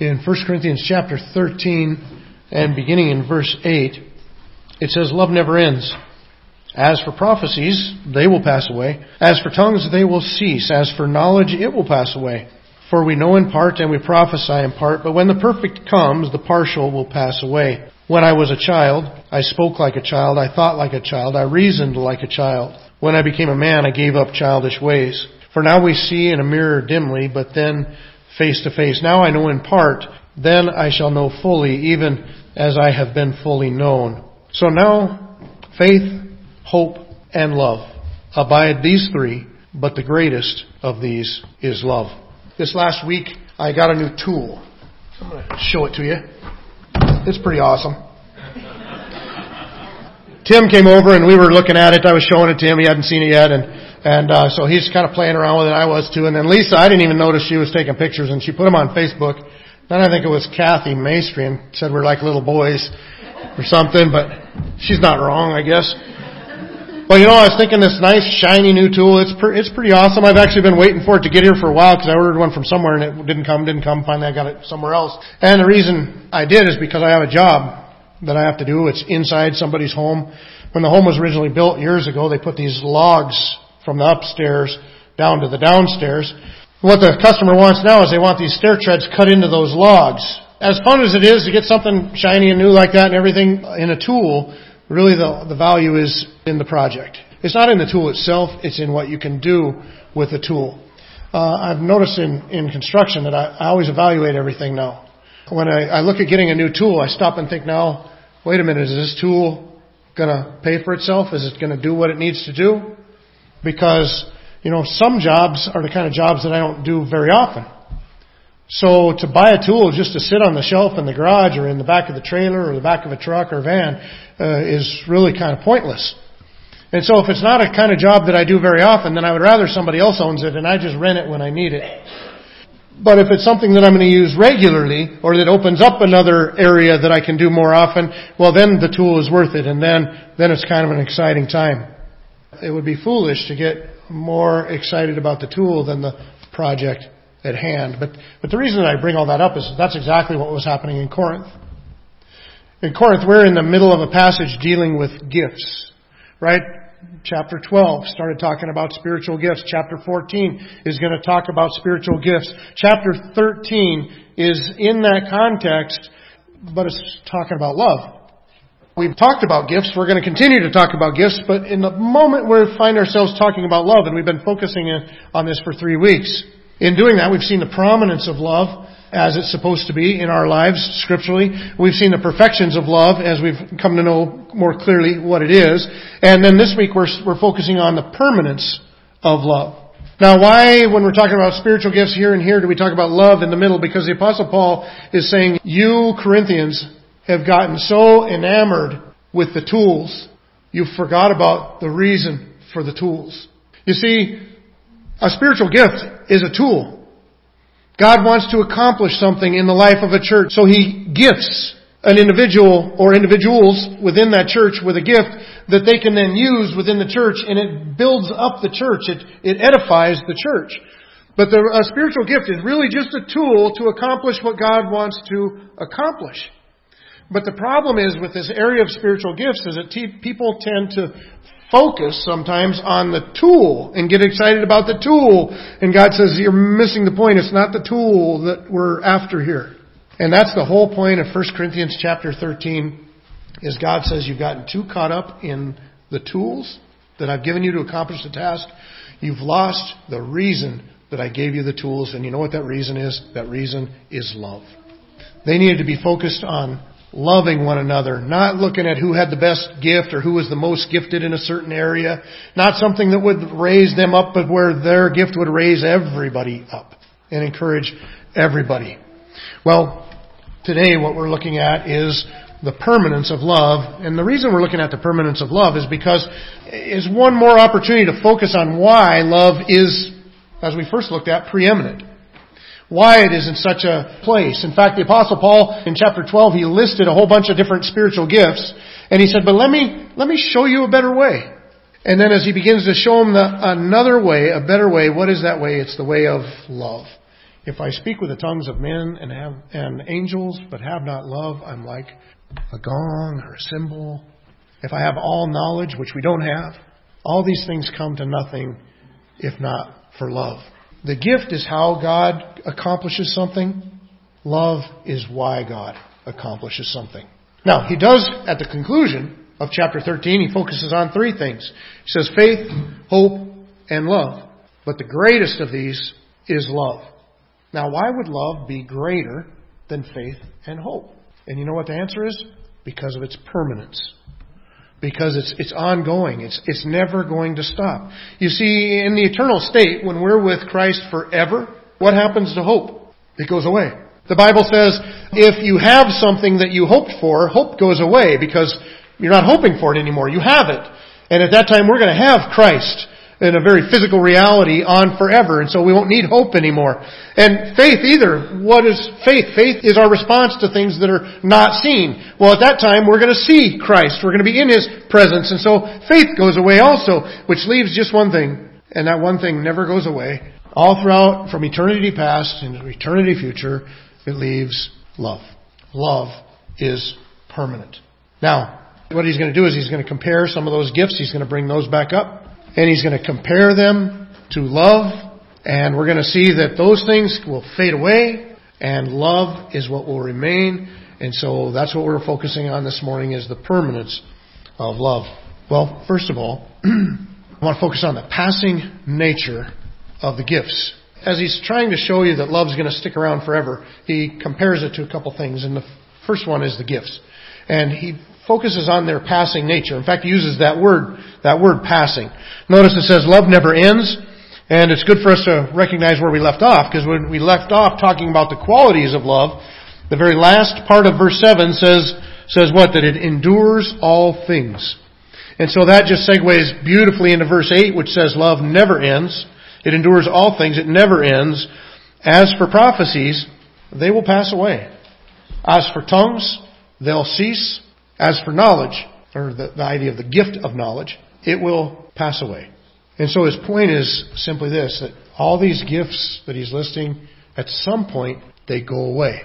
in 1 Corinthians chapter 13 and beginning in verse 8, it says, Love never ends. As for prophecies, they will pass away. As for tongues, they will cease. As for knowledge, it will pass away. For we know in part and we prophesy in part, but when the perfect comes, the partial will pass away. When I was a child, I spoke like a child, I thought like a child, I reasoned like a child. When I became a man, I gave up childish ways. For now we see in a mirror dimly, but then face to face. Now I know in part, then I shall know fully, even as I have been fully known. So now, faith, hope, and love abide these three, but the greatest of these is love. This last week, I got a new tool. I'm going to show it to you. It's pretty awesome. Tim came over and we were looking at it. I was showing it to him. He hadn't seen it yet, and and uh, so he's kind of playing around with it. I was too. And then Lisa, I didn't even notice she was taking pictures, and she put them on Facebook. Then I think it was Kathy Maestri and said we're like little boys or something, but she's not wrong, I guess. Well, you know, I was thinking this nice shiny new tool. It's pre- it's pretty awesome. I've actually been waiting for it to get here for a while because I ordered one from somewhere and it didn't come, didn't come. Finally, I got it somewhere else. And the reason I did is because I have a job that I have to do. It's inside somebody's home. When the home was originally built years ago, they put these logs from the upstairs down to the downstairs. What the customer wants now is they want these stair treads cut into those logs. As fun as it is to get something shiny and new like that and everything in a tool, really the, the value is in the project. It's not in the tool itself, it's in what you can do with the tool. Uh, I've noticed in, in construction that I, I always evaluate everything now. When I, I look at getting a new tool, I stop and think now, wait a minute, is this tool going to pay for itself? Is it going to do what it needs to do? Because, you know, some jobs are the kind of jobs that I don't do very often. So to buy a tool just to sit on the shelf in the garage or in the back of the trailer or the back of a truck or van uh, is really kind of pointless. And so if it's not a kind of job that I do very often, then I would rather somebody else owns it and I just rent it when I need it. But if it's something that I'm going to use regularly or that opens up another area that I can do more often, well then the tool is worth it and then, then it's kind of an exciting time. It would be foolish to get more excited about the tool than the project at hand. But, but the reason that I bring all that up is that's exactly what was happening in Corinth. In Corinth, we're in the middle of a passage dealing with gifts, right? Chapter 12 started talking about spiritual gifts. Chapter 14 is going to talk about spiritual gifts. Chapter 13 is in that context, but it's talking about love. We've talked about gifts. We're going to continue to talk about gifts, but in the moment we find ourselves talking about love, and we've been focusing on this for three weeks. In doing that, we've seen the prominence of love as it's supposed to be in our lives scripturally. We've seen the perfections of love as we've come to know more clearly what it is. And then this week we're, we're focusing on the permanence of love. Now why, when we're talking about spiritual gifts here and here, do we talk about love in the middle? Because the apostle Paul is saying, you Corinthians have gotten so enamored with the tools, you forgot about the reason for the tools. You see, a spiritual gift is a tool. God wants to accomplish something in the life of a church, so He gifts an individual or individuals within that church with a gift that they can then use within the church and it builds up the church. It, it edifies the church. But the, a spiritual gift is really just a tool to accomplish what God wants to accomplish. But the problem is with this area of spiritual gifts is that te- people tend to focus sometimes on the tool and get excited about the tool. And God says, you're missing the point. It's not the tool that we're after here. And that's the whole point of 1 Corinthians chapter 13 is God says you've gotten too caught up in the tools that I've given you to accomplish the task. You've lost the reason that I gave you the tools. And you know what that reason is? That reason is love. They needed to be focused on loving one another, not looking at who had the best gift or who was the most gifted in a certain area, not something that would raise them up, but where their gift would raise everybody up and encourage everybody. Well, today what we're looking at is the permanence of love. And the reason we're looking at the permanence of love is because is one more opportunity to focus on why love is, as we first looked at, preeminent why it is in such a place. In fact, the apostle Paul in chapter 12, he listed a whole bunch of different spiritual gifts. And he said, but let me, let me show you a better way. And then as he begins to show him the, another way, a better way, what is that way? It's the way of love. If I speak with the tongues of men and have and angels, but have not love, I'm like a gong or a cymbal. If I have all knowledge, which we don't have, all these things come to nothing if not for love. The gift is how God accomplishes something. Love is why God accomplishes something. Now, he does, at the conclusion of chapter 13, he focuses on three things. He says faith, hope, and love. But the greatest of these is love. Now, why would love be greater than faith and hope? And you know what the answer is? Because of its permanence. Because it's, it's ongoing. It's, it's never going to stop. You see, in the eternal state, when we're with Christ forever, what happens to hope? It goes away. The Bible says if you have something that you hoped for, hope goes away because you're not hoping for it anymore. You have it. And at that time we're going to have Christ in a very physical reality on forever, and so we won't need hope anymore. And faith either. What is faith? Faith is our response to things that are not seen. Well, at that time, we're going to see Christ. We're going to be in His presence, and so faith goes away also, which leaves just one thing, and that one thing never goes away. All throughout, from eternity past into eternity future, it leaves love. Love is permanent. Now, what he's going to do is he's going to compare some of those gifts. He's going to bring those back up. And he's going to compare them to love. And we're going to see that those things will fade away. And love is what will remain. And so that's what we're focusing on this morning is the permanence of love. Well, first of all, I want to focus on the passing nature of the gifts as he's trying to show you that love's going to stick around forever, he compares it to a couple things. And the first one is the gifts. And he focuses on their passing nature. In fact, he uses that word, that word passing. Notice it says love never ends. And it's good for us to recognize where we left off, because when we left off talking about the qualities of love, the very last part of verse 7 says, says what? That it endures all things. And so that just segues beautifully into verse 8, which says love never ends. It endures all things. It never ends. As for prophecies, they will pass away. As for tongues, they'll cease. As for knowledge, or the, the idea of the gift of knowledge, it will pass away. And so his point is simply this, that all these gifts that he's listing, at some point, they go away.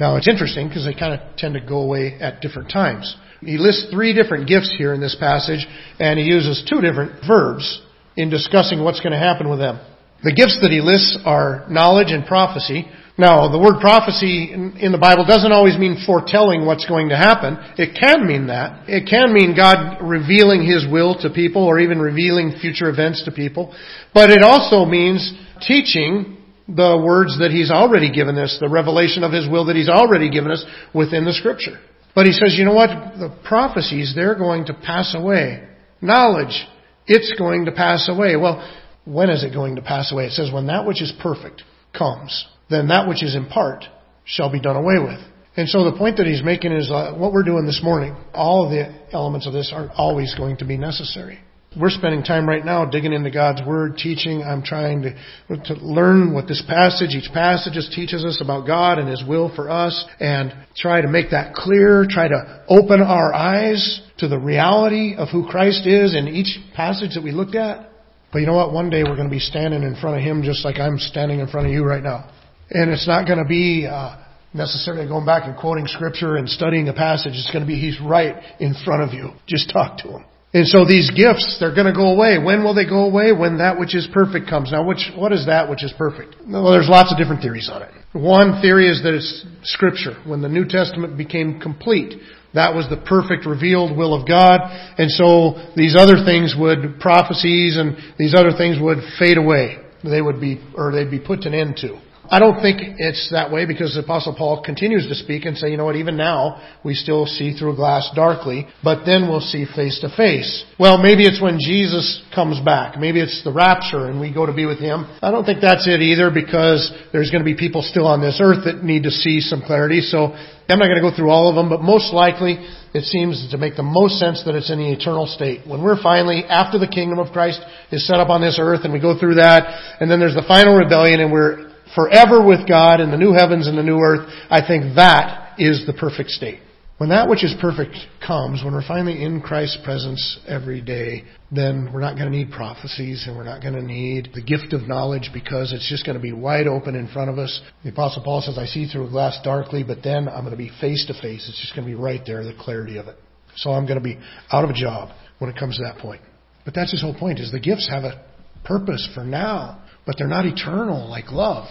Now it's interesting because they kind of tend to go away at different times. He lists three different gifts here in this passage, and he uses two different verbs in discussing what's going to happen with them. The gifts that he lists are knowledge and prophecy. Now, the word prophecy in the Bible doesn't always mean foretelling what's going to happen. It can mean that. It can mean God revealing His will to people or even revealing future events to people. But it also means teaching the words that He's already given us, the revelation of His will that He's already given us within the Scripture. But He says, you know what? The prophecies, they're going to pass away. Knowledge, it's going to pass away. Well, when is it going to pass away? It says, when that which is perfect comes, then that which is in part shall be done away with. And so the point that he's making is uh, what we're doing this morning, all of the elements of this aren't always going to be necessary. We're spending time right now digging into God's Word, teaching. I'm trying to, to learn what this passage, each passage teaches us about God and His will for us and try to make that clear, try to open our eyes to the reality of who Christ is in each passage that we looked at. But you know what? One day we're going to be standing in front of Him just like I'm standing in front of you right now. And it's not going to be uh, necessarily going back and quoting Scripture and studying a passage. It's going to be He's right in front of you. Just talk to Him. And so these gifts, they're going to go away. When will they go away? When that which is perfect comes. Now, which, what is that which is perfect? Well, there's lots of different theories on it. One theory is that it's Scripture. When the New Testament became complete, that was the perfect revealed will of God. And so these other things would, prophecies and these other things would fade away. They would be, or they'd be put an end to. I don't think it's that way because the apostle Paul continues to speak and say, you know what, even now we still see through glass darkly, but then we'll see face to face. Well, maybe it's when Jesus comes back. Maybe it's the rapture and we go to be with him. I don't think that's it either because there's going to be people still on this earth that need to see some clarity. So I'm not going to go through all of them, but most likely it seems to make the most sense that it's in the eternal state. When we're finally, after the kingdom of Christ is set up on this earth and we go through that, and then there's the final rebellion and we're forever with God in the new heavens and the new earth, I think that is the perfect state. When that which is perfect comes, when we're finally in Christ's presence every day, then we're not going to need prophecies and we're not going to need the gift of knowledge because it's just going to be wide open in front of us. The apostle Paul says, I see through a glass darkly, but then I'm going to be face to face. It's just going to be right there, the clarity of it. So I'm going to be out of a job when it comes to that point. But that's his whole point is the gifts have a purpose for now, but they're not eternal like love.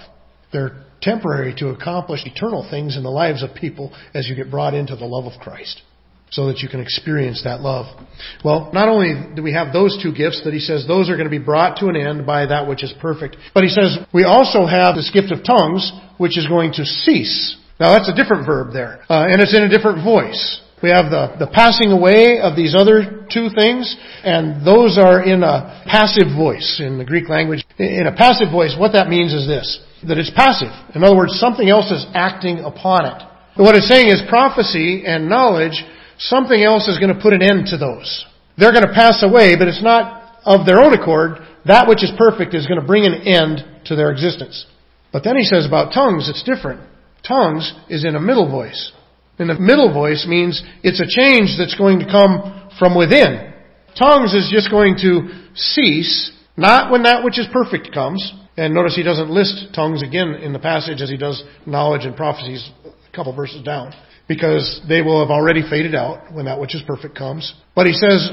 They're temporary to accomplish eternal things in the lives of people as you get brought into the love of Christ so that you can experience that love. Well, not only do we have those two gifts that he says those are going to be brought to an end by that which is perfect, but he says we also have this gift of tongues which is going to cease. Now that's a different verb there, uh, and it's in a different voice. We have the, the passing away of these other two things, and those are in a passive voice in the Greek language. In a passive voice, what that means is this that it's passive. In other words, something else is acting upon it. what it's saying is prophecy and knowledge, something else is going to put an end to those. They're going to pass away, but it's not of their own accord. That which is perfect is going to bring an end to their existence. But then he says about tongues, it's different. Tongues is in a middle voice. And the middle voice means it's a change that's going to come from within. Tongues is just going to cease, not when that which is perfect comes, and notice he doesn't list tongues again in the passage as he does knowledge and prophecies a couple verses down. Because they will have already faded out when that which is perfect comes. But he says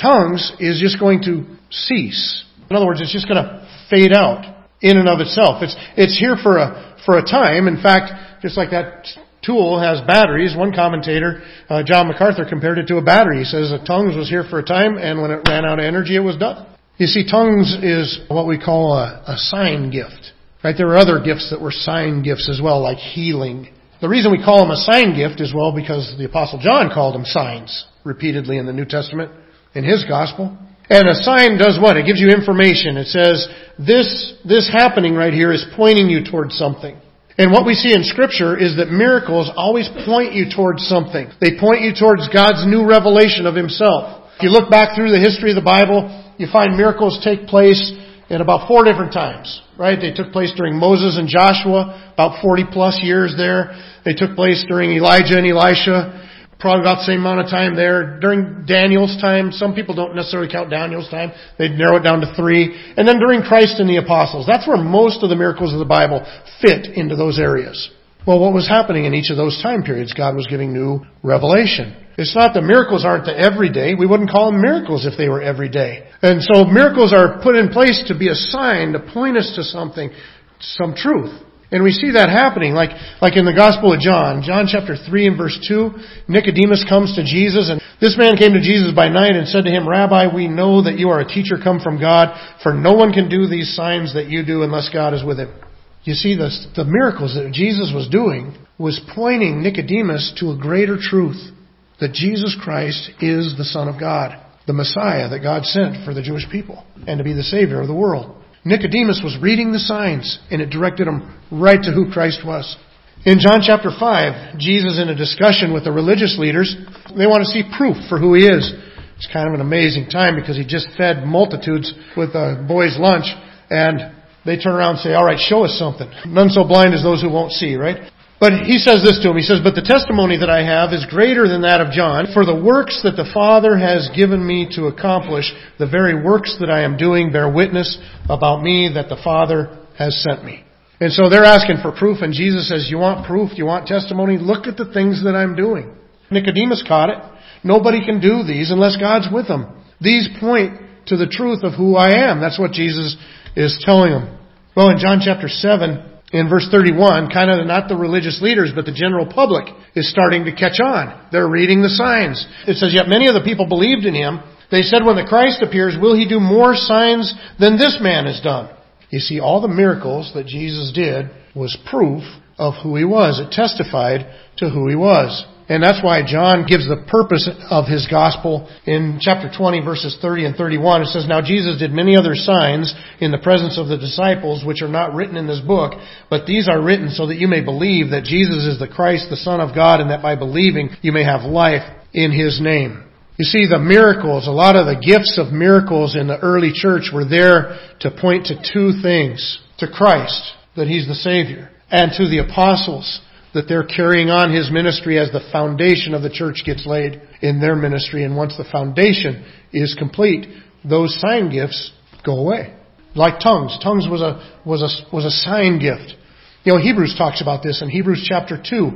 tongues is just going to cease. In other words, it's just going to fade out in and of itself. It's, it's here for a, for a time. In fact, just like that tool has batteries, one commentator, uh, John MacArthur, compared it to a battery. He says that tongues was here for a time, and when it ran out of energy, it was done. You see, tongues is what we call a, a sign gift. Right? There are other gifts that were sign gifts as well, like healing. The reason we call them a sign gift is well because the apostle John called them signs repeatedly in the New Testament in his gospel. And a sign does what? It gives you information. It says, this, this happening right here is pointing you towards something. And what we see in scripture is that miracles always point you towards something. They point you towards God's new revelation of Himself. If you look back through the history of the Bible, you find miracles take place in about four different times, right? They took place during Moses and Joshua, about 40 plus years there. They took place during Elijah and Elisha, probably about the same amount of time there. During Daniel's time, some people don't necessarily count Daniel's time. They narrow it down to three. And then during Christ and the apostles. That's where most of the miracles of the Bible fit into those areas. Well, what was happening in each of those time periods? God was giving new revelation. It's not that miracles aren't the everyday. We wouldn't call them miracles if they were everyday. And so miracles are put in place to be a sign, to point us to something, some truth. And we see that happening, like, like in the Gospel of John, John chapter 3 and verse 2, Nicodemus comes to Jesus, and this man came to Jesus by night and said to him, Rabbi, we know that you are a teacher come from God, for no one can do these signs that you do unless God is with him. You see, the, the miracles that Jesus was doing was pointing Nicodemus to a greater truth that Jesus Christ is the Son of God, the Messiah that God sent for the Jewish people, and to be the Savior of the world. Nicodemus was reading the signs, and it directed him right to who Christ was. In John chapter 5, Jesus in a discussion with the religious leaders, they want to see proof for who he is. It's kind of an amazing time because he just fed multitudes with a boy's lunch, and they turn around and say, all right, show us something. None so blind as those who won't see, right? But he says this to him. He says, But the testimony that I have is greater than that of John, for the works that the Father has given me to accomplish, the very works that I am doing bear witness about me that the Father has sent me. And so they're asking for proof, and Jesus says, You want proof? You want testimony? Look at the things that I'm doing. Nicodemus caught it. Nobody can do these unless God's with them. These point to the truth of who I am. That's what Jesus is telling them. Well, in John chapter 7, in verse 31, kind of not the religious leaders, but the general public is starting to catch on. They're reading the signs. It says, yet many of the people believed in him. They said, when the Christ appears, will he do more signs than this man has done? You see, all the miracles that Jesus did was proof of who he was. It testified to who he was. And that's why John gives the purpose of his gospel in chapter 20 verses 30 and 31. It says, Now Jesus did many other signs in the presence of the disciples, which are not written in this book, but these are written so that you may believe that Jesus is the Christ, the Son of God, and that by believing you may have life in his name. You see, the miracles, a lot of the gifts of miracles in the early church were there to point to two things. To Christ, that He's the Savior, and to the apostles, that they're carrying on his ministry as the foundation of the church gets laid in their ministry. And once the foundation is complete, those sign gifts go away. Like tongues. Tongues was a, was a, was a sign gift. You know, Hebrews talks about this in Hebrews chapter 2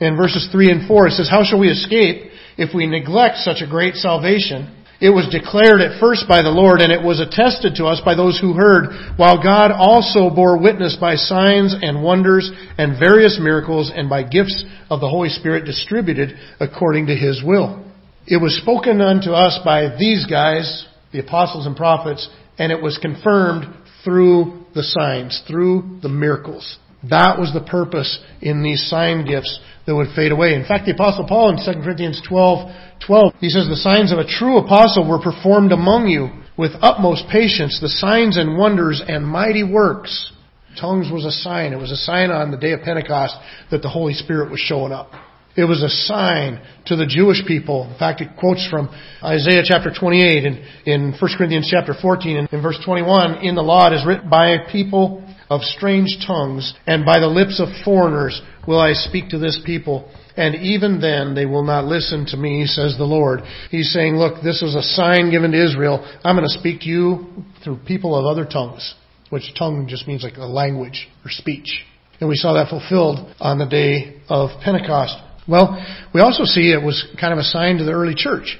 in verses 3 and 4. It says, How shall we escape if we neglect such a great salvation? It was declared at first by the Lord and it was attested to us by those who heard, while God also bore witness by signs and wonders and various miracles and by gifts of the Holy Spirit distributed according to His will. It was spoken unto us by these guys, the apostles and prophets, and it was confirmed through the signs, through the miracles. That was the purpose in these sign gifts that would fade away. In fact, the apostle Paul in 2 Corinthians 12, 12, he says, the signs of a true apostle were performed among you with utmost patience, the signs and wonders and mighty works. Tongues was a sign. It was a sign on the day of Pentecost that the Holy Spirit was showing up. It was a sign to the Jewish people. In fact, it quotes from Isaiah chapter 28 and in 1 Corinthians chapter 14 and in verse 21, in the law it is written by people of strange tongues, and by the lips of foreigners will I speak to this people. And even then they will not listen to me, says the Lord. He's saying, look, this was a sign given to Israel. I'm going to speak to you through people of other tongues, which tongue just means like a language or speech. And we saw that fulfilled on the day of Pentecost. Well, we also see it was kind of a sign to the early church.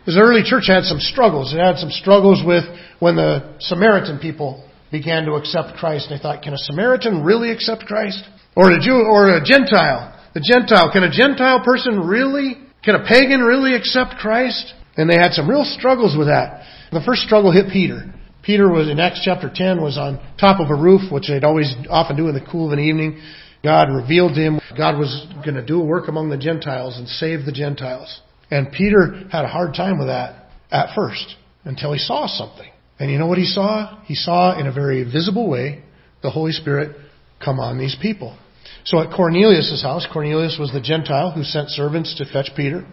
Because the early church had some struggles. It had some struggles with when the Samaritan people began to accept Christ. They thought, can a Samaritan really accept Christ? Or a Jew, or a Gentile? The Gentile, can a Gentile person really, can a pagan really accept Christ? And they had some real struggles with that. The first struggle hit Peter. Peter was in Acts chapter 10 was on top of a roof, which they'd always often do in the cool of an evening. God revealed to him God was going to do a work among the Gentiles and save the Gentiles. And Peter had a hard time with that at first until he saw something. And you know what he saw? He saw in a very visible way the Holy Spirit come on these people. So at Cornelius' house, Cornelius was the Gentile who sent servants to fetch Peter.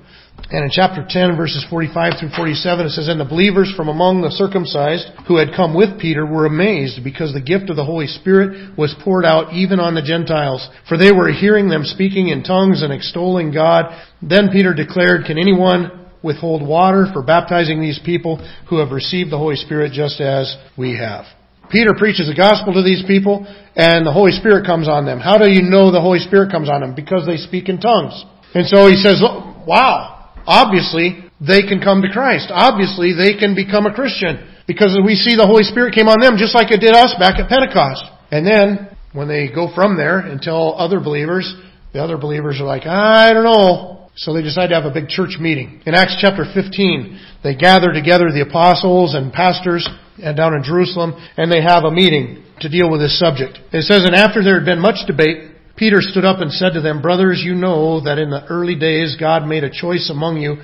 And in chapter 10, verses 45 through 47, it says, And the believers from among the circumcised who had come with Peter were amazed because the gift of the Holy Spirit was poured out even on the Gentiles. For they were hearing them speaking in tongues and extolling God. Then Peter declared, Can anyone withhold water for baptizing these people who have received the Holy Spirit just as we have. Peter preaches the gospel to these people and the Holy Spirit comes on them. How do you know the Holy Spirit comes on them? Because they speak in tongues. And so he says, wow, obviously they can come to Christ. Obviously they can become a Christian because we see the Holy Spirit came on them just like it did us back at Pentecost. And then when they go from there and tell other believers, the other believers are like, I don't know. So they decide to have a big church meeting. In Acts chapter 15, they gather together the apostles and pastors and down in Jerusalem, and they have a meeting to deal with this subject. It says, and after there had been much debate, Peter stood up and said to them, Brothers, you know that in the early days God made a choice among you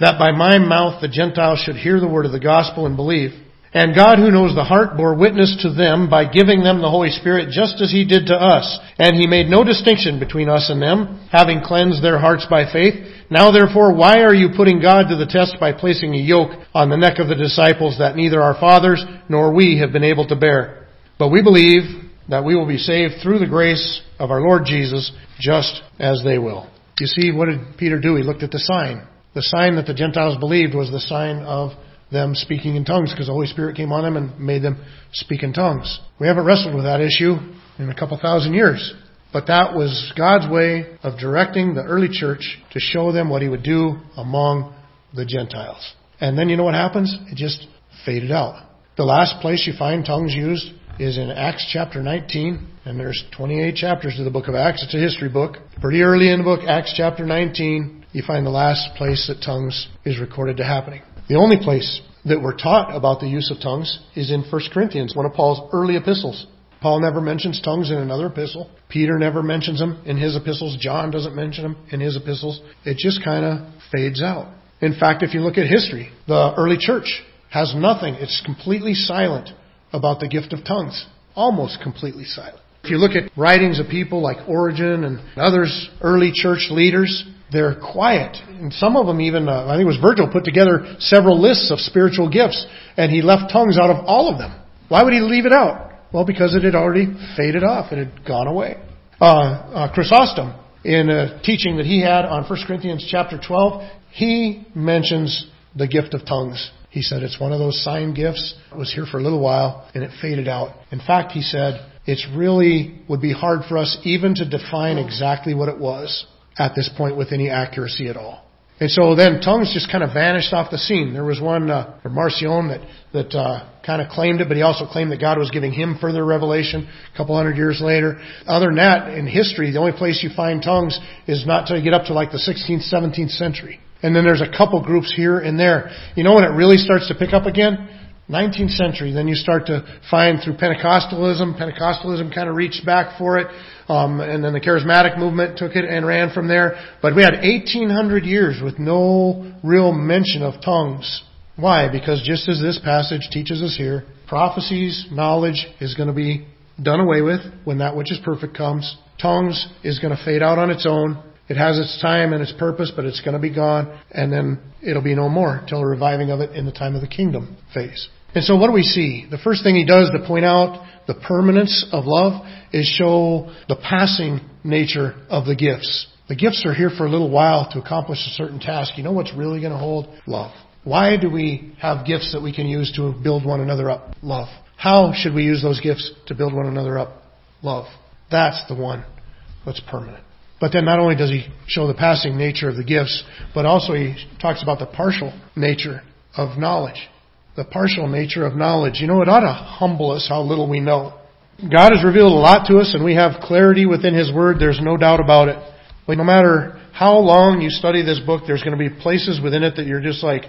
that by my mouth the Gentiles should hear the word of the gospel and believe. And God who knows the heart bore witness to them by giving them the Holy Spirit just as He did to us. And He made no distinction between us and them, having cleansed their hearts by faith. Now therefore, why are you putting God to the test by placing a yoke on the neck of the disciples that neither our fathers nor we have been able to bear? But we believe that we will be saved through the grace of our Lord Jesus, just as they will. You see, what did Peter do? He looked at the sign. The sign that the Gentiles believed was the sign of them speaking in tongues because the Holy Spirit came on them and made them speak in tongues. We haven't wrestled with that issue in a couple thousand years. But that was God's way of directing the early church to show them what He would do among the Gentiles. And then you know what happens? It just faded out. The last place you find tongues used is in Acts chapter 19, and there's 28 chapters to the book of Acts. It's a history book. Pretty early in the book, Acts chapter 19, you find the last place that tongues is recorded to happening. The only place that we're taught about the use of tongues is in 1 Corinthians, one of Paul's early epistles. Paul never mentions tongues in another epistle. Peter never mentions them in his epistles. John doesn't mention them in his epistles. It just kind of fades out. In fact, if you look at history, the early church has nothing. It's completely silent about the gift of tongues. Almost completely silent. If you look at writings of people like Origen and others, early church leaders, they're quiet. And some of them even, uh, I think it was Virgil, put together several lists of spiritual gifts, and he left tongues out of all of them. Why would he leave it out? Well, because it had already faded off. It had gone away. uh, uh, Chrysostom, in a teaching that he had on 1 Corinthians chapter 12, he mentions the gift of tongues. He said it's one of those sign gifts. It was here for a little while and it faded out. In fact, he said it's really would be hard for us even to define exactly what it was at this point with any accuracy at all. And so then tongues just kind of vanished off the scene. There was one, uh, Marcion that, that, uh, kind of claimed it, but he also claimed that God was giving him further revelation a couple hundred years later. Other than that, in history, the only place you find tongues is not till you get up to like the 16th, 17th century. And then there's a couple groups here and there. You know when it really starts to pick up again? 19th century. Then you start to find through Pentecostalism. Pentecostalism kind of reached back for it. Um, and then the charismatic movement took it and ran from there. But we had 1800 years with no real mention of tongues. Why? Because just as this passage teaches us here, prophecies, knowledge is going to be done away with when that which is perfect comes. Tongues is going to fade out on its own. It has its time and its purpose, but it's going to be gone, and then it'll be no more till the reviving of it in the time of the kingdom phase. And so what do we see? The first thing he does to point out the permanence of love is show the passing nature of the gifts. The gifts are here for a little while to accomplish a certain task. You know what's really going to hold? Love. Why do we have gifts that we can use to build one another up? Love. How should we use those gifts to build one another up? Love. That's the one that's permanent. But then not only does he show the passing nature of the gifts, but also he talks about the partial nature of knowledge the partial nature of knowledge. You know, it ought to humble us how little we know. God has revealed a lot to us and we have clarity within His Word. There's no doubt about it. But no matter how long you study this book, there's going to be places within it that you're just like,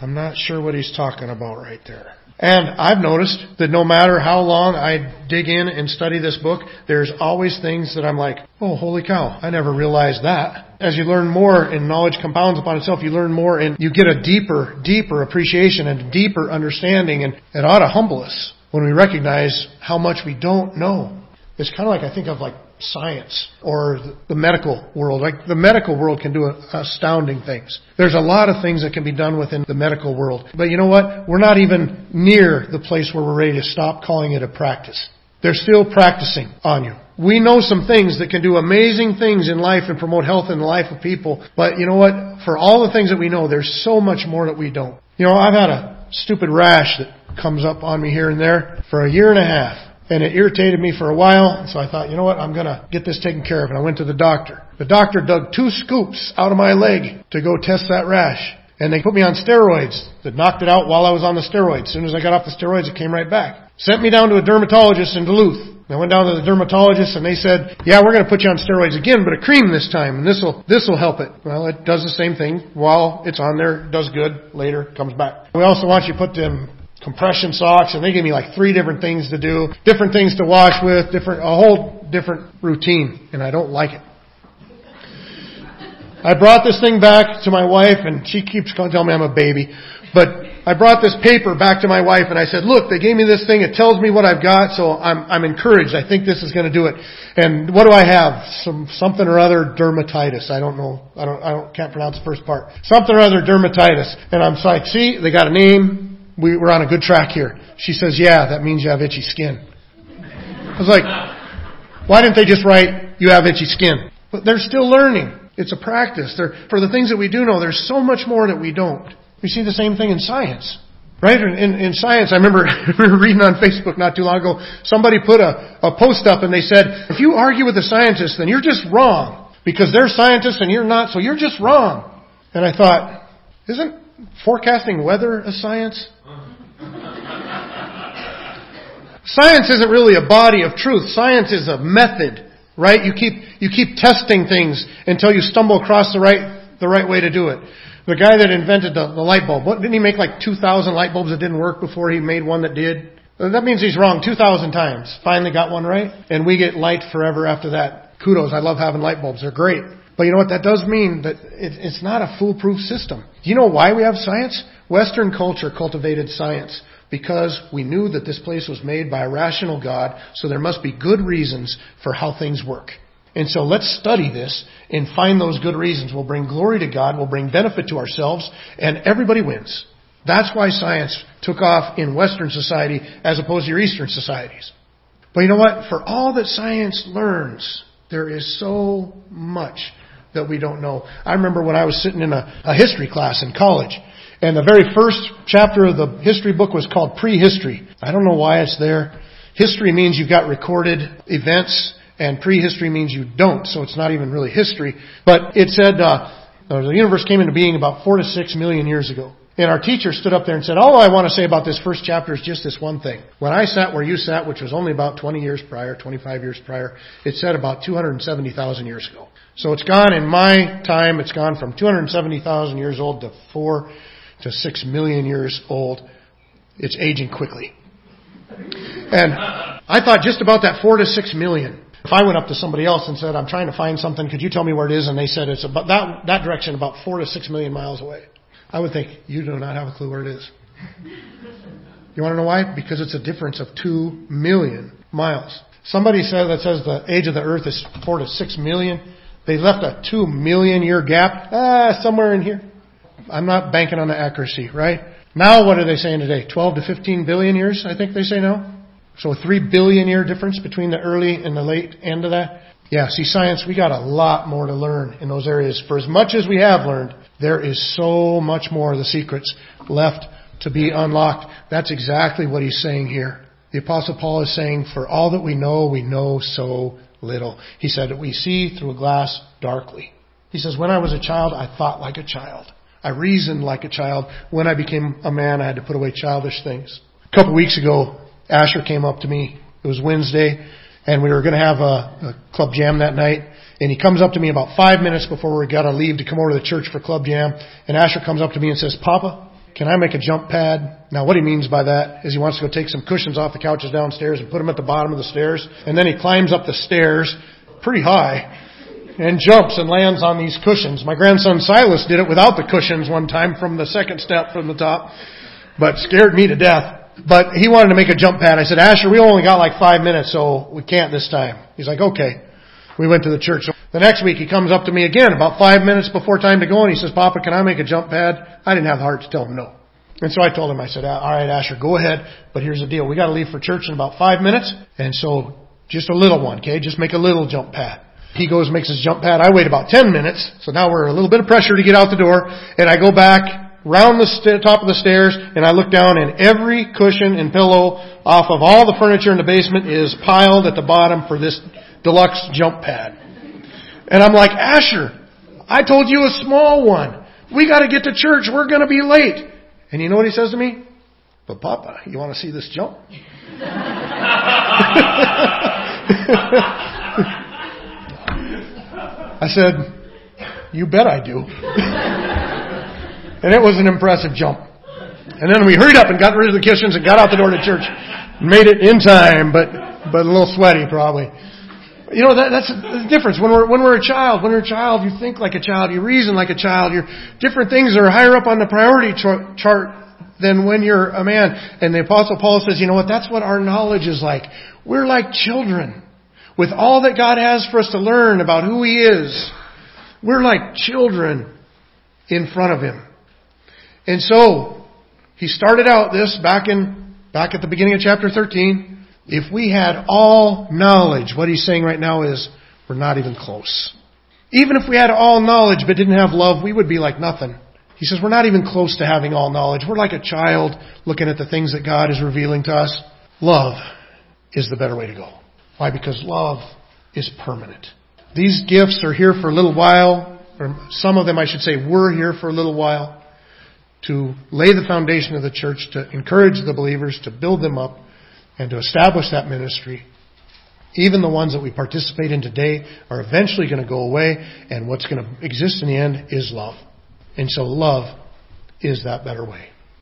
I'm not sure what he's talking about right there. And I've noticed that no matter how long I dig in and study this book, there's always things that I'm like, oh, holy cow, I never realized that. As you learn more and knowledge compounds upon itself, you learn more and you get a deeper, deeper appreciation and a deeper understanding and it ought to humble us when we recognize how much we don't know. It's kind of like I think of like science or the medical world. Like the medical world can do astounding things. There's a lot of things that can be done within the medical world. But you know what? We're not even near the place where we're ready to stop calling it a practice. They're still practicing on you. We know some things that can do amazing things in life and promote health in the life of people. But you know what? For all the things that we know, there's so much more that we don't. You know, I've had a stupid rash that comes up on me here and there for a year and a half and it irritated me for a while. So I thought, you know what, I'm to get this taken care of. And I went to the doctor. The doctor dug two scoops out of my leg to go test that rash. And they put me on steroids that knocked it out while I was on the steroids. As soon as I got off the steroids, it came right back. Sent me down to a dermatologist in Duluth. I went down to the dermatologist and they said, yeah, we're going to put you on steroids again, but a cream this time, and this will, this will help it. Well, it does the same thing. While it's on there, does good, later, comes back. We also want you to put them compression socks, and they gave me like three different things to do, different things to wash with, different, a whole different routine, and I don't like it. I brought this thing back to my wife, and she keeps telling me I'm a baby, but I brought this paper back to my wife, and I said, "Look, they gave me this thing. It tells me what I've got, so I'm I'm encouraged. I think this is going to do it." And what do I have? Some something or other dermatitis. I don't know. I don't. I don't. Can't pronounce the first part. Something or other dermatitis. And I'm like, "See, they got a name we, we're on a good track here. She says, yeah, that means you have itchy skin. I was like, why didn't they just write, you have itchy skin? But they're still learning. It's a practice. They're, for the things that we do know, there's so much more that we don't. We see the same thing in science. Right? In, in science, I remember, reading on Facebook not too long ago, somebody put a, a post up and they said, if you argue with a scientist, then you're just wrong. Because they're scientists and you're not, so you're just wrong. And I thought, isn't forecasting weather a science? Science isn't really a body of truth. Science is a method, right? You keep, you keep testing things until you stumble across the right, the right way to do it. The guy that invented the, the light bulb, what, didn't he make like 2,000 light bulbs that didn't work before he made one that did? That means he's wrong 2,000 times. Finally got one right. And we get light forever after that. Kudos. I love having light bulbs. They're great. But you know what? That does mean that it, it's not a foolproof system. Do you know why we have science? Western culture cultivated science because we knew that this place was made by a rational God, so there must be good reasons for how things work. And so let's study this and find those good reasons. We'll bring glory to God, we'll bring benefit to ourselves, and everybody wins. That's why science took off in Western society as opposed to your Eastern societies. But you know what? For all that science learns, There is so much that we don't know. I remember when I was sitting in a, a history class in college, and the very first chapter of the history book was called Prehistory. I don't know why it's there. History means you've got recorded events, and prehistory means you don't, so it's not even really history. But it said uh, the universe came into being about four to six million years ago. And our teacher stood up there and said, All I want to say about this first chapter is just this one thing. When I sat where you sat, which was only about 20 years prior, 25 years prior, it said about 270,000 years ago. So it's gone in my time, it's gone from 270,000 years old to 4 to 6 million years old. It's aging quickly. And I thought just about that 4 to 6 million. If I went up to somebody else and said, I'm trying to find something, could you tell me where it is? And they said it's about that, that direction about 4 to 6 million miles away. I would think, you do not have a clue where it is. You want to know why? Because it's a difference of 2 million miles. Somebody said that says the age of the earth is 4 to 6 million. They left a two million year gap, ah, somewhere in here. I'm not banking on the accuracy, right? Now what are they saying today? 12 to 15 billion years, I think they say now. So a three billion year difference between the early and the late end of that. Yeah, see science, we got a lot more to learn in those areas. For as much as we have learned, there is so much more of the secrets left to be unlocked. That's exactly what he's saying here. The apostle Paul is saying, for all that we know, we know so little. He said, that We see through a glass darkly. He says, When I was a child, I thought like a child. I reasoned like a child. When I became a man, I had to put away childish things. A couple of weeks ago, Asher came up to me. It was Wednesday, and we were going to have a, a club jam that night. And he comes up to me about five minutes before we got to leave to come over to the church for club jam. And Asher comes up to me and says, Papa, can I make a jump pad? Now what he means by that is he wants to go take some cushions off the couches downstairs and put them at the bottom of the stairs. And then he climbs up the stairs pretty high and jumps and lands on these cushions. My grandson Silas did it without the cushions one time from the second step from the top, but scared me to death. But he wanted to make a jump pad. I said, Asher, we only got like five minutes, so we can't this time. He's like, okay. We went to the church. The next week he comes up to me again about five minutes before time to go and he says, Papa, can I make a jump pad? I didn't have the heart to tell him no. And so I told him, I said, all right, Asher, go ahead, but here's the deal. We gotta leave for church in about five minutes, and so just a little one, okay? Just make a little jump pad. He goes, makes his jump pad. I wait about 10 minutes, so now we're a little bit of pressure to get out the door, and I go back, round the st- top of the stairs, and I look down, and every cushion and pillow off of all the furniture in the basement is piled at the bottom for this deluxe jump pad. And I'm like, Asher, I told you a small one. We gotta get to church. We're gonna be late. And you know what he says to me? But Papa, you want to see this jump? I said, you bet I do. and it was an impressive jump. And then we hurried up and got rid of the cushions and got out the door to church. Made it in time, but, but a little sweaty probably. You know, that, that's the difference. When we're, when we're a child, when you're a child, you think like a child, you reason like a child, your different things are higher up on the priority chart than when you're a man. And the apostle Paul says, you know what, that's what our knowledge is like. We're like children. With all that God has for us to learn about who He is, we're like children in front of Him. And so, He started out this back in, back at the beginning of chapter 13. If we had all knowledge, what he's saying right now is, we're not even close. Even if we had all knowledge but didn't have love, we would be like nothing. He says we're not even close to having all knowledge. We're like a child looking at the things that God is revealing to us. Love is the better way to go. Why? Because love is permanent. These gifts are here for a little while, or some of them I should say were here for a little while, to lay the foundation of the church, to encourage the believers, to build them up, and to establish that ministry. Even the ones that we participate in today are eventually going to go away, and what's going to exist in the end is love. And so love is that better way.